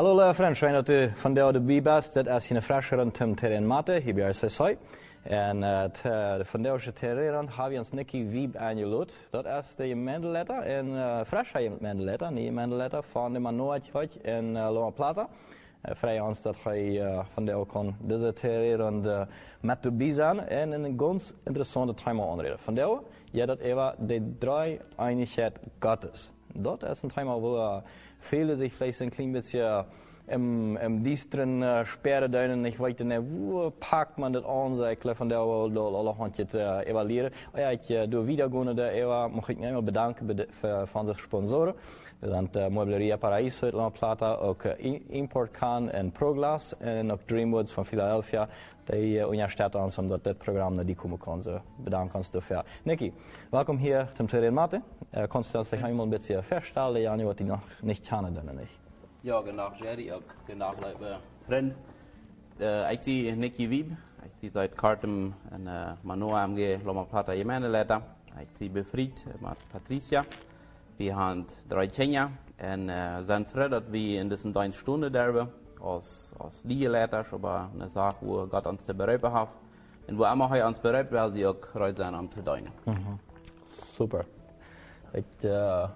Hallo vrienden, schön dat u vandaag erbij bent. Dit is een frachere Tim Terren Mate, hier bij RCC. En uh, de vandaag terreren hebben we ons Nicky Wieb aangeloot. Dat is de gemeenteletter en uh, fresh gemeenteletter, niet gemeenteletter van de Manoat in uh, Loma Plata. Vrij ons dat hij uh, vandaag kan deze terreren uh, met erbij zijn en een ganz interessante thema aanreden. Vandaag, ja, dat even de drie Einigkeit Gottes. Dat is een thema waar viele sich vielleicht ein klein bisschen im, im Diestren äh, sperren duinen. Ich weiß nicht, wo packt man das an, so ich von der alle Handjes äh, evalueren. Oh ja, ich äh, doe wiedergehen, da Eva, mag ich mich bedanken für, von sich Sponsoren. Wir sind äh, Möbleria Paraíso in La Plata, auch äh, Importcan en Proglas und auch Dreamwoods von Philadelphia. Die äh, unterstützen uns, um das Programm die kommen kann. So bedanken uns dafür. Niki, welkom hier zum Terrain Mate. Äh, kannst du uns einmal ein bisschen vorstellen, Jani, was die noch nicht kennen, denn nicht? Ja, genau, Jerry, auch genau, liebe Freunde. Äh, ich bin Niki Wieb. Ich bin seit kurzem in äh, Manoa AMG Loma Plata Gemeindeleiter. Ich bin befried mit Patricia. Wir haben drei Kinder und äh, sind froh, dass wir in diesen drei Stunden darüber als, als Liegeleiter, aber eine Sache, wo Gott uns zu berufen hat. Und wo immer er uns berufen will, die auch bereit sein, um zu dienen. Mhm. Super. Ich äh,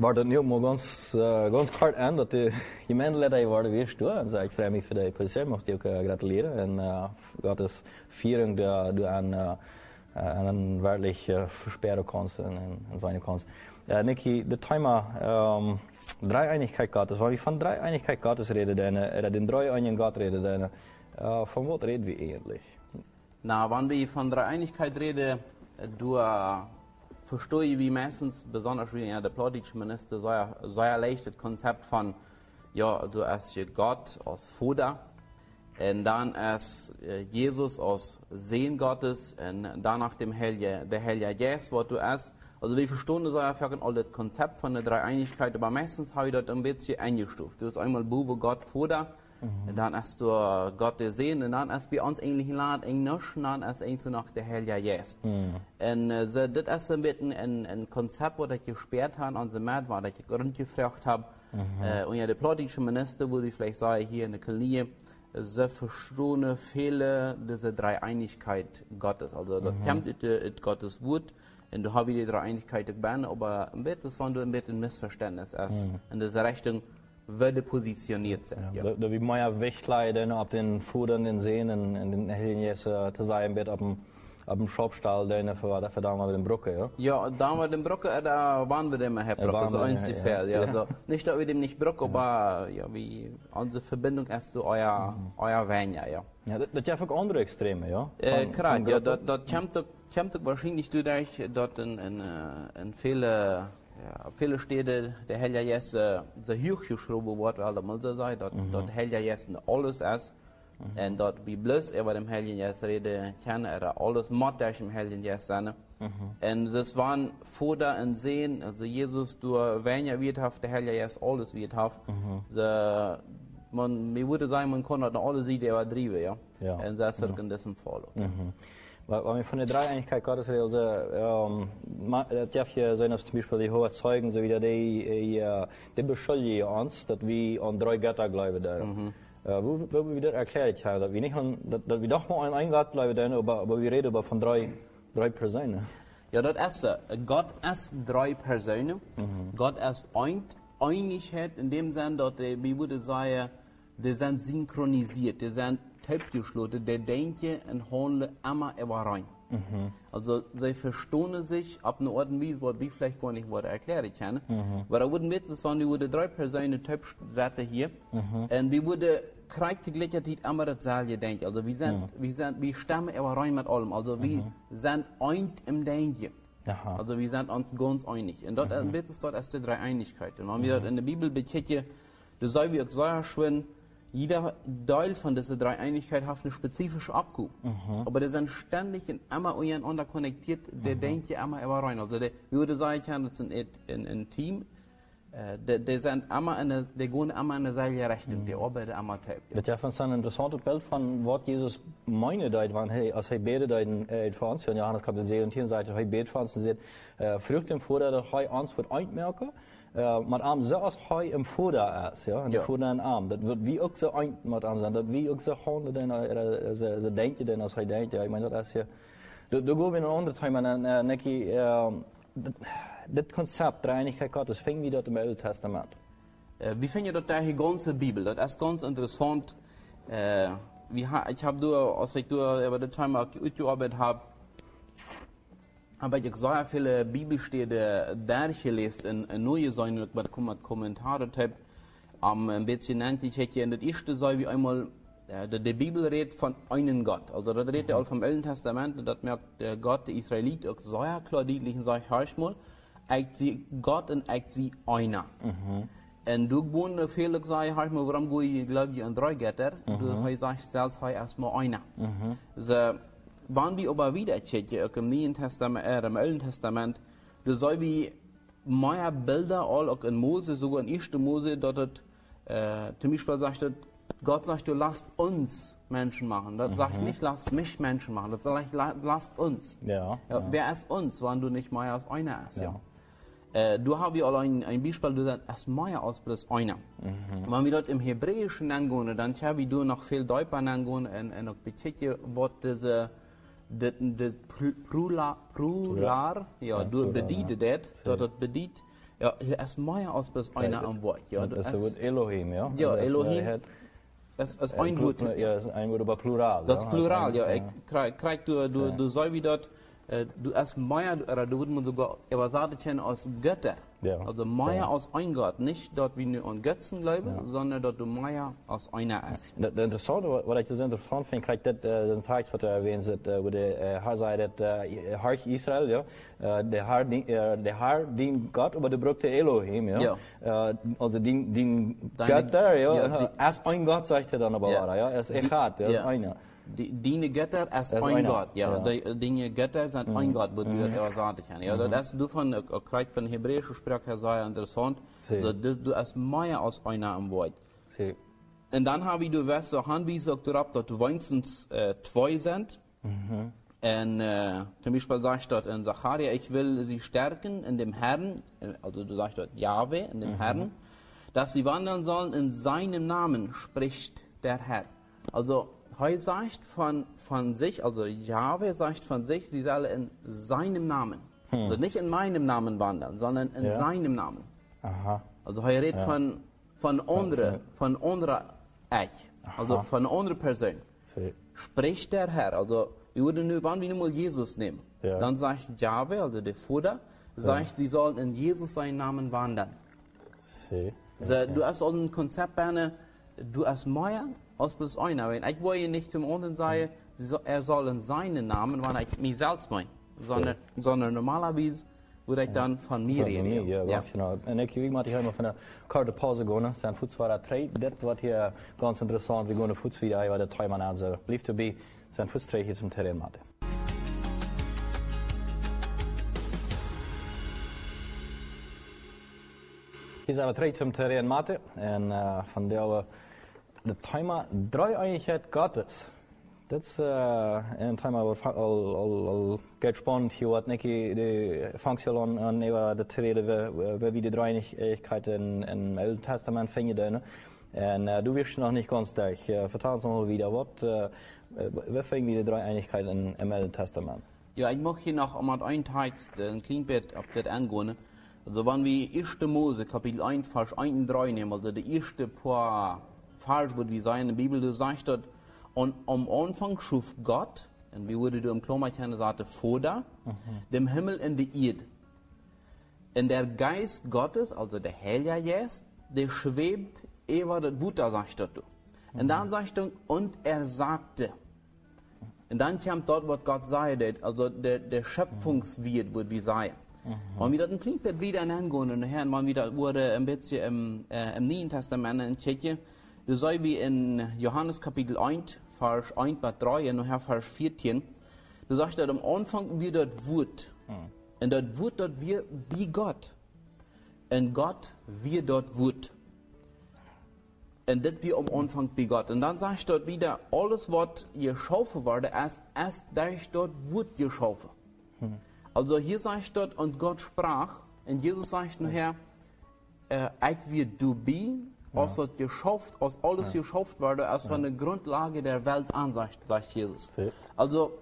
war dann niet maar ganz, äh, ganz kort aan dat de gemeenteleiter worden weer toe. En zei ik freue mich für die Position, möchte ich auch gratulieren. Und äh, Gottes Vierung, der du an, äh, an einen wirklich äh, versperren kannst und, und seine kannst. Ja, Niki, das Thema ähm, Dreieinigkeit Gottes, weil wir von Dreieinigkeit Gottes reden, oder den Dreieinigen Gott reden, denn, äh, von was reden wir eigentlich? Na, wenn wir von Dreieinigkeit reden, du äh, verstehe wie meistens, besonders wie ja, der politische Minister, sehr, sehr leicht das Konzept von, ja, du hast hier Gott als Vater, und dann äh, Jesus als Sehen Gottes, und danach dem Heilige, der Heilige Geist, was du hast. Also wir verstehen das ja all das Konzept von der Dreieinigkeit, aber meistens habe ich das ein bisschen eingestuft. Du hast einmal Buwe Gott Vater, und dann hast du Gott der Sehen, und dann ist bei uns eigentlich in Land Englisch, und dann ist eigentlich noch der Heilige Geist. Mhm. Und äh, so, das ist ein bisschen ein, ein Konzept, das ich gesperrt habe, an dem Markt, was ich Grund gefragt habe. Mhm. Äh, und ja, der politische Minister, würde ich vielleicht sagen, hier in der Kolonie, sie verstehen viele diese Dreieinigkeit Gottes. Also, das mhm. kommt in Gottes Wort, und du hast die Dreieinigkeit gebeten, aber ein bisschen, das war ein bisschen ein Missverständnis erst Mhm. in dieser Richtung würde positioniert sein. Ja. Da wie Wegkleiden auf den Fudern, den Seen, in, in den Hellen jetzt äh, zu sein, wird auf dem, Schopstall, den für, dafür da mit dem Brücke, ja? Ja, da wir den Brücke, äh, da waren wir dem Herr Ja, Brücke, so wir, ja, ungefähr. ja. Ja, Ja. So, nicht, dass wir dem nicht Brücke, aber ja, wie unsere Verbindung ist zu euer, euer Wein, ja. ja. Ja, dat, dat heeft ook andere extreme, ja? Äh, Klar, ja, ook- komt ook wahrscheinlich dadurch, dass in, in, äh, in viele, ja, viele Städte der Helja jetzt äh, so hochgeschrieben wird, weil da muss er sein, dass Mhm. dort Helja jetzt alles ist. Und dort wie bloß über dem Helden jetzt reden kann, oder alles mit durch dem Helden jetzt sein. Mhm. Und das waren Futter und Sehen, also Jesus, du weniger wird haft, der Helja jetzt alles wird haft. Mhm. So, man, mir würde sagen, man kann das alles sehen, der übertrieben, ja. Ja. Und das ist in diesem Fall. auch. Mhm. Weil, wir von der Dreieinigkeit Gottes reden, so, ähm, das darf ja sein, dass zum Beispiel die hohen Zeugen, so wie die, die, äh, die beschuldigen uns, dass wir an drei Götter glauben. Mhm. Äh, wo, wo wir das erklärt haben, dass wir nicht an, dass, dass wir doch mal an einen Gott glauben, aber, aber wir reden aber von drei, drei Personen. Ja, das ist so. Gott ist drei Personen. Gott ist ein, Einigkeit in dem Sinne, dass wie würde sagen, die sind synchronisiert, die sind abgeschlossen, die denken und handeln immer überein. Also, sie verstehen sich ab einer Art und Weise, was wir vielleicht gar nicht erklären können. Aber da würden wir jetzt, wenn wir drei Personen Typseite hier, und wir würden kriegt die gleichzeitig immer das selbe denken. Also, wir sind, wir sind, wir stammen überein mit allem. Also, wir sind ein im Denken. Aha. Also wir sind uns ganz einig. Und dort mhm. wird es dort erst die Dreieinigkeit. Und wenn wir dort in der Bibel bekennen, da soll wir auch sehr schön, jeder Teil von dieser Dreieinigkeit hat eine spezifische Abgabe. Aber die sind ständig in immer untereinander konnektiert, der denkt ja immer über rein. Also der, würde sagen, das ist ein, ein, ein Team, äh, die, die sind immer in der, gehen immer in derselben Richtung, die arbeiten immer teilt. Dat is van zo'n interessante beeld van wat Jezus meende dat, want hij, als bedet in, uh, in Frans, in Johannes kapitel 17 zei hij bedet voor ons en zegt, uh, vrucht hem voor dat hij ons wordt uitmerken, äh, mit einem so als Heu im Futter ist, ja, in Ja. ja. Futter im Arm. Das wird wie auch so ein mit einem sein, das wie auch so Hunde, denn, oder so, so denkt ihr denn, als er denkt, ja, ich meine, das ist ja, da, da gehen wir in ein anderes Thema, und, äh, Nicky, äh, das, das Konzept der Einigkeit Gottes fing wieder im Alten Testament. Äh, wie finde ich das die ganze Bibel? Das ist ganz interessant. Äh, wie, ha- ich habe da, als ich da über das Thema gearbeitet habe, habe ich sehr viele Bibelstelle durchgelesen in neue Seiten, was ich mit Kommentare habe. Am ein bisschen nennt ich hätte in das erste sei wie einmal äh, die, die Bibel redet von einem Gott. Also das redet ja auch vom Alten Testament und das merkt der Gott der Israelit auch sehr klar deutlich und sagt, hörst mal, echt sie Gott und echt sie einer. En du gewoon veel ik zei, hij maar waarom gooi je geloof je aan drie getter? Du hij zegt zelfs hij erstmal einer. Ze, wann wir aber wieder auch im Neuen Testament, äh, im Alten Testament, du soll wie mehr Bilder all auch in Mose, sogar in 1. Mose, dort äh, zum Beispiel sagt, Gott sagt, du lasst uns Menschen machen. Das sagt nicht, lasst mich Menschen machen. Das sagt, la- lasst uns. Ja, Ja, Wer ist uns, wenn du nicht mehr als einer ist? Ja. Ja. Äh, du hast ja auch ein, Beispiel, du sagst, es mehr als bloß einer. Wenn wir dort im Hebräischen angehen, dann habe ich du noch viel Deutscher angehen und, und auch betätigen, was diese, das, das Plural, Plural, ja, du bedient das, dort das bedient, ja, hier ist mehr als bloß einer am Wort. Ja, ist ist, das Elohim, ja. Ja, das, Elohim, das ist ein Wort. Ja, ein Wort, aber Plural. Das ist. Plural, ja. Ich krieg, du, du, du soll wie dort, du hast oder du würdest man sogar übersetzen aus Götter. Ja. Also mehr Ja. aus ein Gott. Nicht dort wie nur an Götzen glauben, sondern dort du mehr aus einer ist. Det interessante, wat ik dus interessant vind, kijk, dat, uh, dat tekst wat er erwähnt zit, uh, waar de, uh, hij zei dat uh, Hart Israël, ja, uh, de haar dien, uh, de haar dien God, maar de brukte Elohim, ja. Ja. Also Deine- Gott daar, ja. ja, ja als ein Gott zegt er dan aber, Ja. ja. ja. Er ist Echad, er ist Ja. einer. Die, die Götter ist ist ein Gott, ja. ja. Die, die Götter sind ein Gott, wo du das übersetzen kannst. Ja, das ist du von, äh, krieg von hebräischen Sprache her sehr interessant. Also, das, du hast mehr als einer am Wort. Sie, Und dann habe ich, du weißt, so darauf, dass du wenigstens äh, zwei sind. Und äh, zum Beispiel sagst du dort in Zacharia, ich will sie stärken in dem Herrn, äh, also du sagst dort Jahwe, in dem Herrn, dass sie wandern sollen in seinem Namen, spricht der Herr. Also, er sagt von, von sich, also Jahwe sagt von sich, sie sollen in seinem Namen, also nicht in meinem Namen wandern, sondern in Ja. seinem Namen. aha. Also hij redt van, van andere, van andere Eich, also von anderer Person. Spricht der Herr, also wir würden nur, wann wir nur mal Jesus nehmen, Ja. dann sagt Jahwe, also der Vater, sagt, sie sollen in Jesus seinen Namen wandern. sie. So, Du hast auch ein Konzept, Berne, du hast mehr als bloß einer. Ich wollte nicht zum anderen sagen, soll- er soll in seinen Namen, wenn ich mich selbst meine, sondern, sondern normalerweise würde ich dann von mir reden. mij, ja, Ja. was genau. En ik wie moet ik helemaal van een korte pauze gaan. Zijn voets waren twee. Dit wordt hier ganz interessant. We gaan de voets weer even de twee man aan. So, blijf erbij. Zijn voets twee hier zum terrein maken. Hier zijn we terug zum terrein maken. En uh, van der de thema dreieinigheid Gottes. Dat is uh, een thema wat al, al, al gaat spannend hier wat Nicky de functie aan, over de treden we, we wie de dreieinigkeit in, in Alten Testament vinden. En uh, du wirst noch nicht ganz durch. Uh, vertel mal wieder, wat, uh, we finden wir die Dreieinigkeit in, im Alten Testament? Ja, ich möchte hier noch einmal einen Text, äh, ein Kleinbett auf das angehen. Also, wenn wir 1. Mose, Kapitel 1, Vers 1 und 3 nehmen, also der erste paar Vers, wo wir sagen, in der Bibel, da sagt dort, und am Anfang schuf Gott, und wie wurde du im Klammerchen sagte, Vater, dem Himmel und die Erde. Und der Geist Gottes, also der Heilige Geist, der schwebt über das Wutter, sagt dort. Und dann sagt er, und er sagte, und dann kommt dort, was Gott sagte, also der, der Schöpfungswirt, wird wie sagen. Und wir dort ein Klingpad wieder angehen und nachher, man wieder wurde ein bisschen im, äh, im Neuen Testament in Tschechien, sei wie in Johannes Kapitel 1, Vers 1 bis 3 und nachher Vers 14, da sagt er, am Anfang wie dort Wut. Und dort Wut dort wir wie Gott. Und Gott wir dort Wut. Und das wir am Anfang bei Gott. Und dann sagt dort wieder, alles, was geschaffen wurde, erst, erst durch dort Wut geschaffen. Also hier sagt dort, und Gott sprach, und Jesus sagt nachher, äh, ich wie du bist, als das geschafft, als alles geschafft wurde, als von der Grundlage der Welt an, sagt, sagt Jesus. Ja. Also,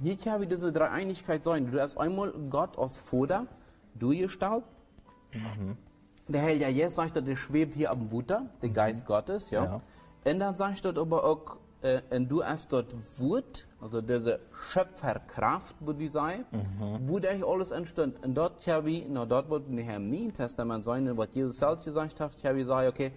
hier kann wie diese Dreieinigkeit sein. Du hast einmal Gott als Vater durchgestellt. Der Herr ja jetzt sagt, er, der schwebt hier am Wutter, der Geist Gottes, ja. Ja. Und dann sagt er aber auch, äh, und du hast dort Wut, also diese Schöpferkraft, würde ich sagen, wo der alles entstand. Und dort habe ich, na, dort wird in dem Neuen Testament sein, was Jesus selbst gesagt hat, habe ich gesagt, okay,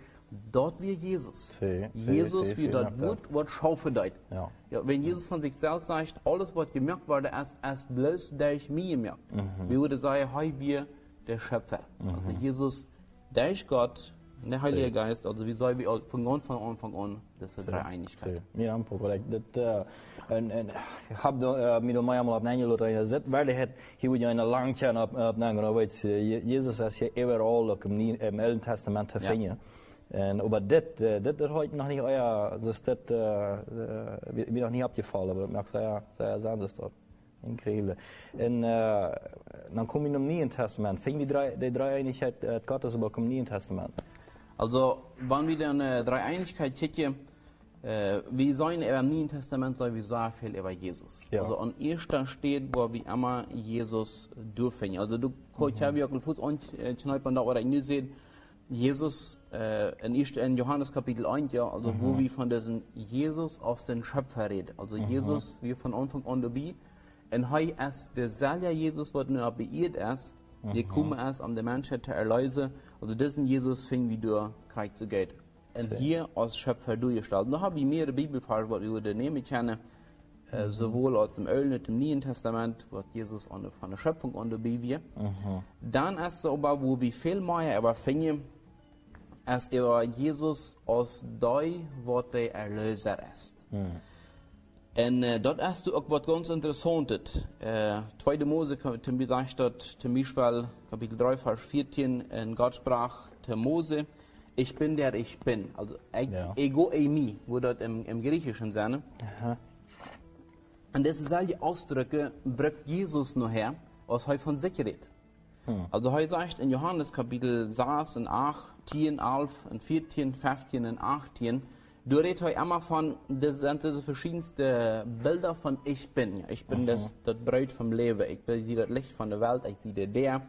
dort wir Jesus. Sie, Jesus, sie, wie sie, dort Wut, wird schaffen dort. Ja. Ja, wenn Jesus von sich selbst sagt, alles, was gemerkt wurde, ist, ist bloß durch mich gemerkt. Wir würden sagen, hey, wir der Schöpfer. Also Jesus, der ist Gott, der Heilige Geist, also wie soll wir von ganz von Anfang an, das ist Dreieinigkeit. Mir correct. Dat, uh, heb uh, me door mij allemaal op Nederland en zit, waar het, hier moet je een lang tjaan op, op Nederland, weet je, Jezus is je overal ook im, Alten Testament te Ja. En aber dit is heute oh ja, dus dit, uh, uh, mir noch nie abgefallen, aber ich merke, sehr, sehr sanft dort. Incredibel. En uh, dan kom je in het Nieuwe Testament. Vind je die drie, die dreieinigheid uh, Gottes ook im Nieuwe Testament? Also, wenn wir dann äh, Dreieinigkeit kicken, äh, wir sollen im Neuen Testament sagen, wir sagen viel über Jesus. Ja. Also an erster steht, wo wir immer Jesus dürfen. Also du kannst ja wirklich Fuß und äh, schneiden da oder nicht sehen, Jesus äh, in, in Johannes Kapitel 1, ja, also wo wir von diesem Jesus aus dem Schöpfer reden. Also Jesus, wir von Anfang an dabei. Und heute ist der selber Jesus, was nur beirrt ist, der kommen ist, um die Menschheit zu erlösen. Also diesen Jesus fing wie durch Krieg zu gehen. Und hier als Schöpfer durchgestellt. Da habe ich mehrere Bibelverse, die ich würde nehmen können, äh, sowohl aus dem Alten auch dem Neuen Testament, wo Jesus der- von der Schöpfung an dabei wir. Dann ist es aber, wo wir viel mehr aber finden, als über Jesus als der, was der Erlöser ist. En uh, dat is ook wat ganz interessantes. Uh, Tweede Mose, Beispiel, dat, Kapitel 3, Vers 14, en Gott sprach zu Mose, ich bin der ich bin. Also, Ja. ego eimi, wo das im, im Griechischen sein. Und das ist all die Ausdrücke, bringt Jesus nur her, was er von sich redet. Also heute sagt in Johannes Kapitel 6 und 8, 10, 11 und 14, 15 und 18, du redest heute immer von, das sind diese verschiedensten Bilder von ich bin. Ich bin das, das Brot vom Leben, ich sehe das Licht von der Welt, ich sehe der, der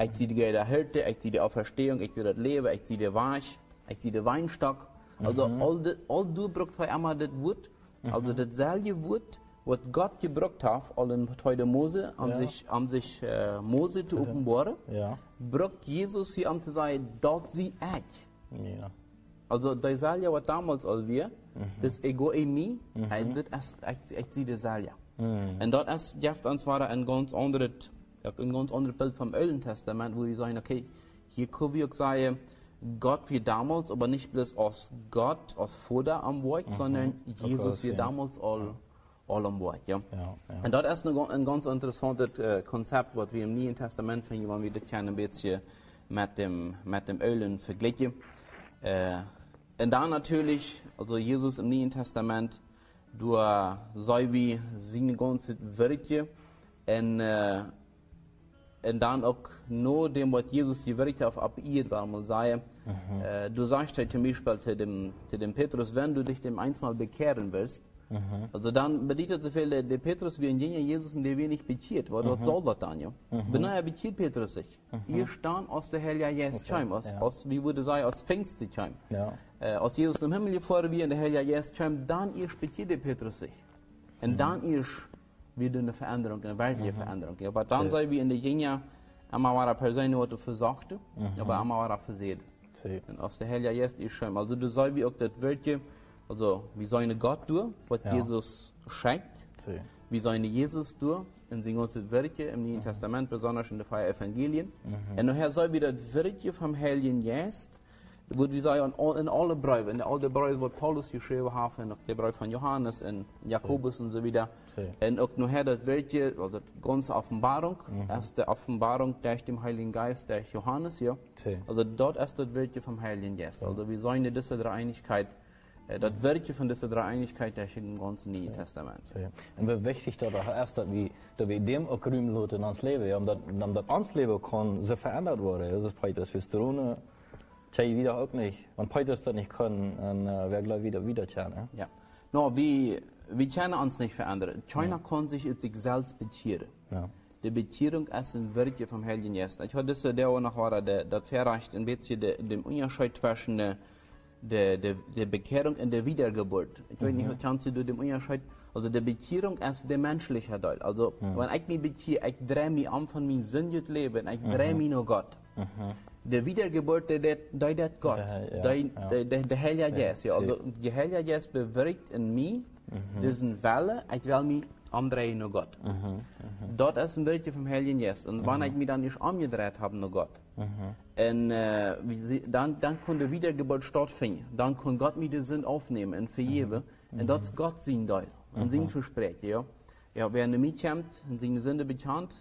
ich sehe die der Hirte, ich sehe die Auferstehung, ich sehe das Leben, ich sehe der Weich, ich sehe der Weinstock. Also all, das, all du brauchst heute immer das Wort, also das selbe Wort, was Gott gebraucht hat, all in Mose, um Ja. sich, um sich äh, Mose zu offenbaren, Ja. braucht Jesus hier um zu sagen, dort sie ich. Ja. Also, das Salja, was damals all wir, das Ego in mir, äh, das ist echt, sie das Salja. Und dort ist, jetzt uns war ein ganz anderes, ein ganz anderes Bild vom Alten Testament, wo wir sagen, okay, hier können wir auch sagen, Gott wie damals, aber nicht bloß aus Gott, aus Vater am Wort, sondern Jesus wie ja. damals all, Wort, ja. Ja, das ist ein, ga- ein ganz interessantes äh, Konzept, was wir im Neuen Testament finden, wenn wir das ein bisschen mit dem, mit dem Ölen vergleichen. Äh, und dann natürlich, also Jesus im Neuen Testament, du äh, sei wie seine ganze Werke und, äh, und dann auch nur dem, was Jesus die Werke auf abirrt, weil man sagen, äh, du sagst halt zum Beispiel zu dem, zu dem Petrus, wenn du dich dem einsmal bekehren willst, also dann bedeutet so viel, der, der Petrus wie ein jener Jesus, der wenig bekehrt, weil dort soll das dann, ja. Wenn er bekehrt Petrus sich. Ihr stand aus der Helja Jes Chim, aus, aus, wie würde sagen, aus Pfingste Chim. Ja. Äh, aus Jesus im Himmel gefahren wie in der Helja Jes Chim, dann ihr bekehrt der Petrus sich. Und dann ihr wieder eine Veränderung, eine weltliche Veränderung. Ja, aber dann sei wie in der Jener, einmal war er Person, was du versagte, aber einmal war er versehen. Und aus der Helja jest ist schön. Also du soll wie auch das Wörtchen, also eine Gott durch, was Ja. Jesus schenkt, wie soll eine Jesus durch, in sein ganzes Wörtchen im Neuen Testament, besonders in den vier Evangelien. Und nachher soll wie das Wörtchen vom Heiligen Jest, wird wie sagen, in all- in alle Briefe, in all den Briefen, was Paulus geschrieben hat, und auch der Brief von Johannes, und Jakobus und so wieder. Sie. Und auch nachher das Wörtchen, also die ganze Offenbarung, erste Offenbarung durch den Heiligen Geist, durch Johannes. Sie. Also dort ist das Wörtchen vom Heiligen Geist. Also wir sollen diese Dreieinigkeit, äh, das Wörtchen von dieser Dreieinigkeit durch im ganzen Neuen Testament. Ja. En wie wichtig dat er is dat we, dat we dem ook ruimte laten in ons leven. Ja, omdat, omdat ons leven kan ze veranderd worden. Ja. Dus het dat we stronen, tja, ich wieder auch nicht. Wenn Petrus das nicht kann, dann äh, wer gleich wieder wiederkehren. Ne? Ja. No, wie, wir können uns nicht verändern. China kann sich in sich selbst bekehren. Ja. Die Bekehrung ist ein Werk vom Heiligen Geist. Ich hatte das der auch noch das verreicht ein bisschen de, dem Unterschied zwischen der, der, der, der Bekehrung und der Wiedergeburt. Ich weiß nicht, kannst du den Unterschied, also die Bekehrung ist der menschliche Teil. Also, wenn ich mich bekehre, ich drehe mich an von meinem sündigen Leben, ich drehe mich nur Gott. Der Wiedergeburt, der, der, der, der Gott, Der ja, der, ja. der, der, der Heilige Geist. Ja, also, der Heilige Geist bewirkt in mir diesen Welle, ich will mich andrehen nur Gott. Dat is een beetje. Und wenn ich mich dann nicht umgedreht habe nur Gott, und, äh, wie sie, dann, dann kann die Wiedergeburt stattfinden. Dann kann Gott mir den Sinn aufnehmen und vergeben. Und das ist Gott sein Teil. Und sein Versprechen, ja. Ja, wer eine mitkommt und seine Sünde bekannt,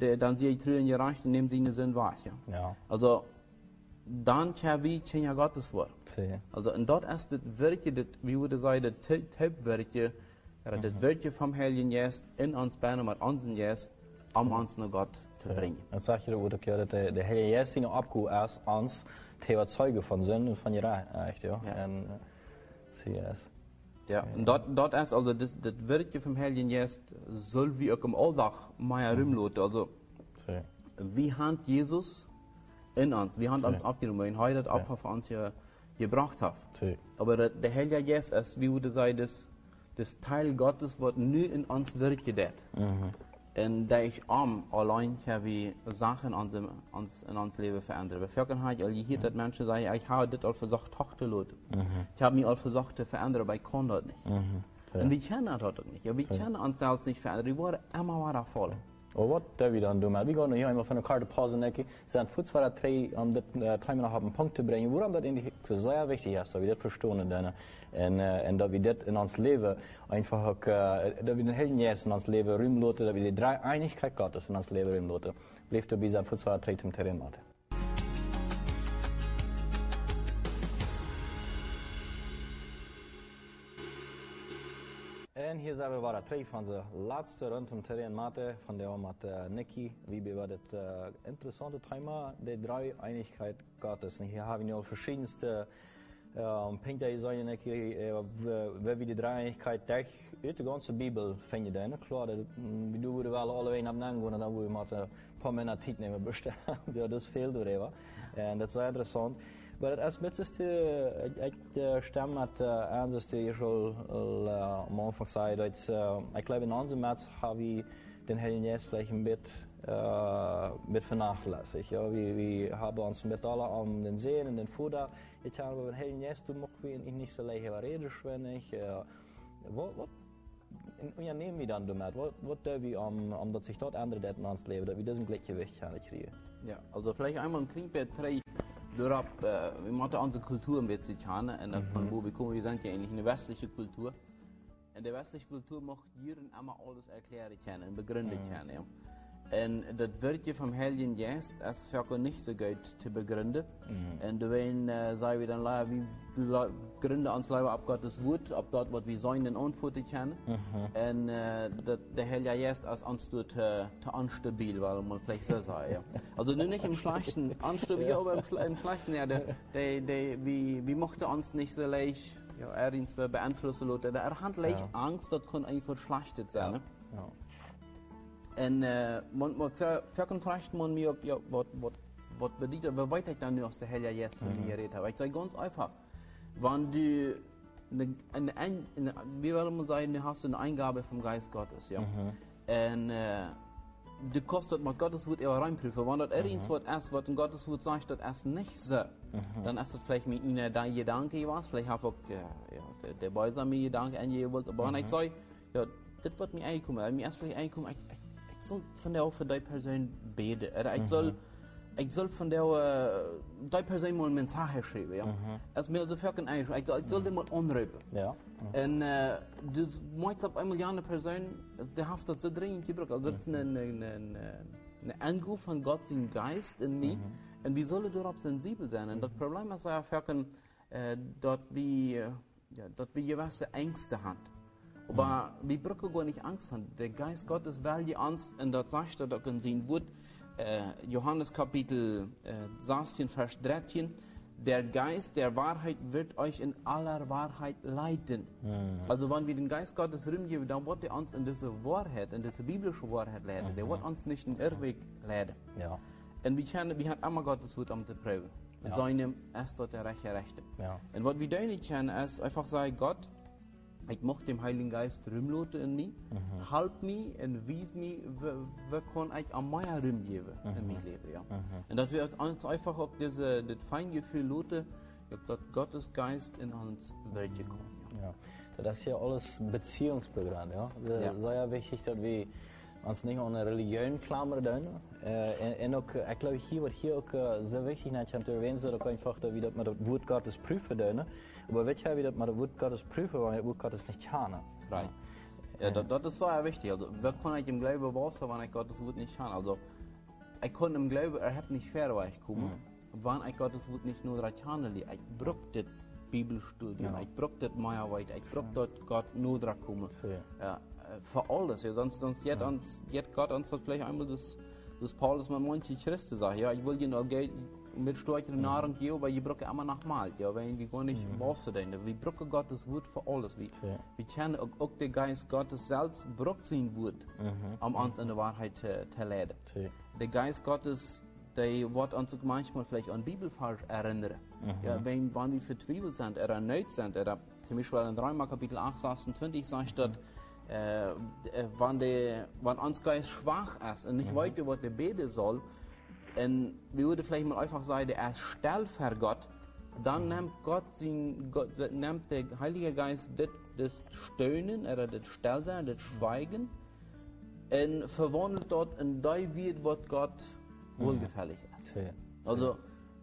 der, dann sie Tränen gereicht und nimmt seine Sünde wahr, ja. Ja. Also, dann kann wir ja Gottes Wort. See. Also, en dat is het werkje, dat, wie würde sagen, das Hauptwerkje, ja, das Werkje vom Heiligen Geist in uns Beine mit unseren Geist, um uns nach Gott zu bringen. Dan zag je ook dat de, de Heilige Geest zijn opkoe als ons te überzeugen van zin en van je recht. Ja. En zie je. Ja, en dat, dat is also das, das Werkje vom Heiligen soll wie auch im Alltag mal rumloten. Also, wie hat Jesus in uns, wie hat uns Ja. abgenommen, wie hat das Opfer für uns ge, gebracht hat. Aber der, Heilige Geist ist, wie würde sagen, das, das Teil Gottes, was nur in uns wirkt. Mhm. Und da ich arm allein kann wie Sachen an dem, ans, in uns Leben verändern. Bei Vergangenheit, all hier hat Menschen sagen, ich habe das all versucht, Tochter Ich habe mich all versucht zu verändern, aber ich kann das nicht. Mhm. Und wir kennen das auch nicht. Ja, wir können uns selbst nicht verändern. Wir wollen immer weiter voll. Og wat der vi dan doen, maar we gaan nu helemaal van elkaar de pauze nekken. Zijn voets voor dat twee, om dit uh, time nog op een punt te brengen, waarom dat eigenlijk so sehr wichtig wir das verstehen dann, und, uh, und dass wir das in ons Leben einfach uh, dass wir den Geist in ons Leben rumlaten, dass wir die drei Einigkeit Gottes in ons Leben rumlaten. Blijft er bij zijn voets voor dat twee hier zijn we weer twee van de laatste rondom terrein Mate, der met uh, Nicky. Wie über das uh, interessante Thema, die drei Einigkeit Gottes. Und hier haben wir verschiedenste um, Punkte gesagt, Nicky, uh, wie wir die drei Einigkeit durch uit de ganze Bibel finden. Dan. Klar, dat, mm, we doen wel alle een op gaan en dan moeten we met een paar tijd nemen bestaan. ja, dat is veel door even. En dat is sehr interessant. But as metiste, ich jeg stemmer at uh, ancestral uh, måned side. It's, uh, jeg glaube, in unserem März habe ich den Hellenjäsflächen mit, äh, uh, mit vernachlässigt. Ja, wir, wir haben uns mit allen an den Seen und den Futter. Ich habe den Hellenjäs, du machst wie nicht so leicht, aber redest wenig. Äh, wo, wo, in Unternehmen wie dann damit, was dürfen wir, um, um dass sich dort andere Daten ans Leben, dass wir diesen Gleichgewicht kriegen? Ja, also vielleicht einmal ein Trinkbett 3. Dorop, vi måtte ha andre kultur enn vitsitjane, und von wo wir kommen. Wir sind ja eigentlich eine westliche Kultur. In der westlichen Kultur macht jeder immer alles erklären können, begründen mhm. können. Ja. Und das wird ja vom Heiligen Geist als für nicht so gut zu begründen. Und wenn, äh, sagen wir dann leider, wir le- gründen uns leider ab Gottes Wort, ab dort, was wir sollen, den antworten können. Und äh, dat, der Heilige Geist als uns dort äh, zu unstabil, weil man vielleicht so sagen, ja. Also nur nicht im Schlechten, unstabil, aber im, Schle- im Schlechten, ja, der, der, der, wie, wie mochte uns nicht so leicht, ja, er zwar beeinflussen lassen, er hat leicht Ja. Angst, das kann eigentlich was Schlechtes sein, ne? Ja. En uh, man, man, ver, verken vraagt man mir, ob, ja, wat, wat, wat bedeutet, wat weet ik dan nu als de Heilige Geist mm geredet habe? Ich sage ganz einfach, wenn du, eine, eine, eine, wie würde man sagen, du hast eine Eingabe vom Geist Gottes, ja. Und uh, du kostet mit Gottes Wort immer reinprüfen. Wenn das irgendwas Wort ist, was in Gottes Wort sagt, das ist nicht so, dann ist das vielleicht mit ihnen dein Gedanke was, vielleicht habe ich ja, ja, der, Beuser mir Gedanke angewollt, aber wenn ich sage, ja, das wird mir einkommen, mir erst vielleicht einkommen, ich, ich, ich soll von der für die Person beten, oder ich soll, ich soll von der uh, die Person mal eine Message schreiben, ja. Es mir also fucking ein, ich soll, ich soll den mal anrufen. Ja. En dus mooit op een miljoen persoon, die heeft dat zo dringend gebruikt. Also dat is een, een, een, een Anruf van God zijn Geist in mij. En we zullen daarop sensibel zijn. En dat probleem is ja vaak uh, dat we, uh, ja, dat we gewisse Ängste haben. Aber wir brauchen gar nicht Angst haben. Der Geist Gottes will die Angst, und das sagt er, können Sie in Wort, äh, Johannes Kapitel äh, 16, Vers 13, der Geist der Wahrheit wird euch in aller Wahrheit leiten. Also wenn wir den Geist Gottes rumgeben, dann wird er uns in diese Wahrheit, in diese biblische Wahrheit leiten. Der wird uns nicht in Irrweg leiten. Ja. En we, kennen, we hebben immer Gottes Wort te prüfen. Ja. Seinem ist dort der rechte Rechte. Ja. Und was wir da nicht kennen, ist einfach sagen, Gott, ich möchte dem Heiligen Geist rumloten in mir, Mhm. help mich und wies mir, wie kann ich am mehr rumgeben Mhm. in mein Leben. Ja. Und dass wir uns einfach auch diese, das Feingefühl loten, dass Gottes Geist in uns Welt kommt. Ja. Ja, das ist ja alles Beziehungsprogramm, ja. Het Ja. is ja wichtig dat we ons niet aan een religie klammern doen. Uh, en, en ook, ik geloof hier, wat hier ook uh, zo wichtig is, aan te erwähnen, dat ook einfach, dat we dat met het woord Gottes prüfen doen. Aber weet je, wie dat met het woord Gottes prüfen, weil het woord Gottes nicht kennen. Right. Ja, das, das ist sehr wichtig. Also, wir können ich im Glauben wachsen, wenn ich Gottes Wort nicht kann. Also, ich kann im Glauben, er hat nicht fair, weil ich komme. Wenn ich Gottes Wort nicht nur kann, ich brauche das Bibelstudium, Ja. ich brauche das Meierweit, ich brauche dort Gott nur kommen. Ja. Ja, für alles. Ja, sonst, sonst jetzt, uns, jetzt Gott uns vielleicht einmal das, das Paulus mit manche Christen sagt, ja, ich will dir noch Geld aber ich brauche immer noch mal, ja, wenn wir gar nicht mhm. denn. Wir brauchen Gottes Wort für alles. Wir, Ja. wir kennen auch, auch der Geist Gottes selbst braucht sein Wort, um uns in der Wahrheit zu, zu leiten. Ja. Der Geist Gottes, der wird uns manchmal vielleicht an Bibelfall erinnern. Ja, wenn, wenn wir vertwiebelt sind, oder erneut sind, oder zum Beispiel in Römer Kapitel 8, 26 sagt dort, äh, äh, wenn, der, wenn uns Geist schwach ist und nicht weiß, was der beten soll, und wir würden vielleicht mal einfach sagen, er ist still für Gott, dann nimmt Gott, sein, Gott nimmt der Heilige Geist das, das Stöhnen oder das Stillsein, das Schweigen und verwandelt dort in das wird, was Gott wohlgefällig ist. Ja. Also,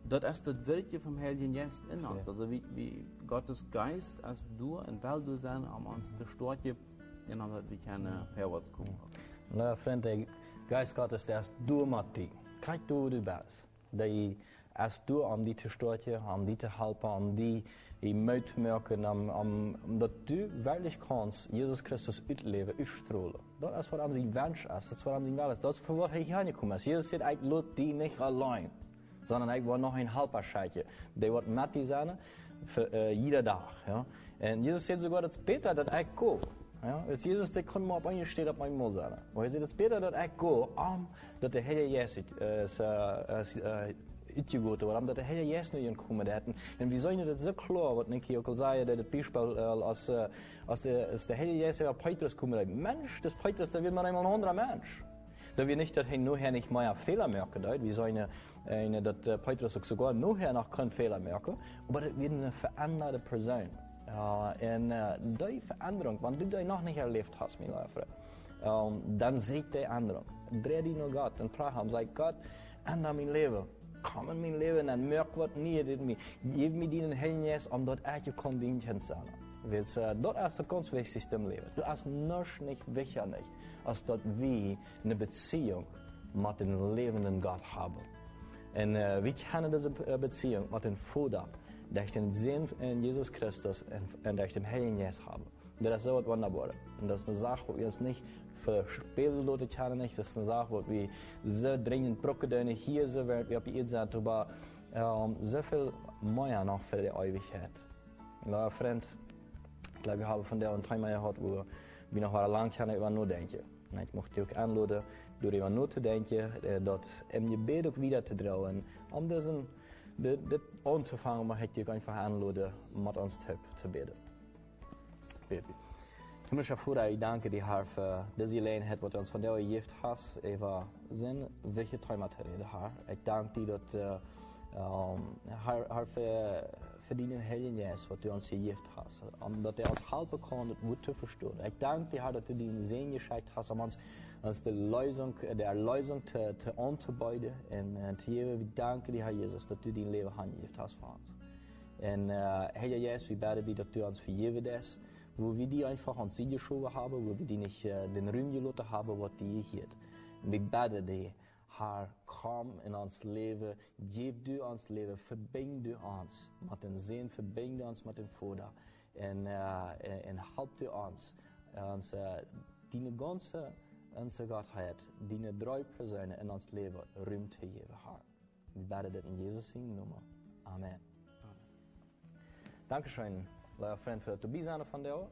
das ist das Wirkliche vom Heiligen Geist in uns. Also, wie, wie Gottes Geist als du und weil du sein, um uns zu starten, dann haben wir keine herwärts kommen. Nou, vriend, de geest Gottes, der ist du mit dir. Kijk du, du bist. Die ist du, um die zu steuern, um die zu helfen, um die in Mut zu merken, um, um, um dass du wirklich kannst, Jesus Christus uitleven, uitstrahlen. Das ist, was am sein Wunsch ist, das ist, was am sein Will ist. Das ist, für was er hier gekommen ist. Jesus sagt, ich lade die nicht allein, sondern ich will noch ein Helferscheidje. Der wird mit dir sein, für äh, jeder Tag. Ja? Und Jesus sagt sogar, dass Peter, dass ich komme. Ja, als Jesus der kon maar op een steed op mijn mond zetten. Maar hij zei, het is beter dat ik go, om dat de Heer Jezus is uitgegoten wordt, omdat de Heer Jezus nu inkomen heeft. En we zijn het zo klaar, wat Nicky ook al zei, dat het bijspel, als, uh, als, de, als de Heer Jezus op Petrus komen, dat Mensch, das Petrus, da wird man einmal ein anderer Mensch. Da wir nicht, dass er nachher nicht mehr Fehler merken, wie seine, eine, dass Petrus sogar nachher noch keinen Fehler merken, aber das wird eine veränderte Person. Ja, en uh, die verandering, want die die nog niet erleefd hast, mijn lieve um, dan ziet die anderen. Dreh die naar God en vraag hem, zeg God, ändere mijn leven. Kom in mijn leven en merk wat niet in mij. Geef me die Heilige omdat ik kan dienen zijn. Want uh, dat is het ganz wichtigste im Leben. Das ist noch nicht wichtiger, als dass wir eine Beziehung mit dem lebenden Gott haben. Und uh, wir kennen diese Beziehung mit dem Vater durch den Sinn in Jesus Christus und durch den Heiligen Geist haben. Das ist so etwas Wunderbares. Und das ist eine Sache, die wir uns nicht verspielen Leute kennen nicht. Das ist eine Sache, die wir so dringend brauchen, denn hier so, während wir auf die Erde sind, aber ähm, so viel mehr noch für die Ewigkeit. Ja, Freund, ich glaube, wir haben von der ein Thema gehabt, wo wir noch mal lang kennen über nachdenken. Und ich möchte dich auch anladen, darüber nachzudenken, dort im Gebet auch wieder zu drehen, um diesen dit, dit aan te vangen, maar het je einfach aanladen met ons te, te bidden. Baby. Himmlischer Vater, ich danke dir, Herr, für diese Gelegenheit, was du uns von der Gift hast, über sind welche Träume zu reden, Herr. Ich danke dir, dass, äh, um, Herr, Herr, für, für den Heiligen Geist, was du uns gegeben hast, um, dass er uns helfen kann, das gut zu verstehen. Ich danke dir, Herr, dass du den Segen geschickt hast, um uns, uns die Lösung, die Erlösung zu, zu anzubieten und äh, zu geben. Wir danken dir, Herr Jesus, dass du dein Leben angegeben hast für uns. Und äh, Herr Jesus, wir beten dir, dass du uns vergeben hast, wo wir die einfach ans Sie geschoben haben, wo wir die nicht äh, den Ruhm gelassen haben, was die hier Wir beten dir, Herr, komm in ons Leben, gib du ons Leben, verbind du uns mit dem Sinn, verbind du uns mit dem Vater und, äh, und help du uns, uns äh, die ganze unsere Gottheit, die drei Personen in uns Leben Ruhm zu geben, Herr. Wir beten das in Jesus' Namen. Amen. Dankeschön, lieber Freund, für das dabei sein von dir.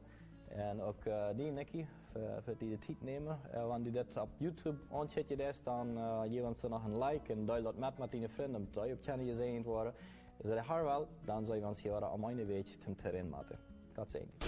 Und auch äh, die, Nicky, für, für die Zeit nehmen. Äh, wenn du das auf YouTube anschaut, dann äh, gib uns noch ein Like und teile das mit mit deinen Freunden, damit die auch gesehen worden. Is er her wel, dan zou je ons hier aan mijn weg ten terrein maken. God segen.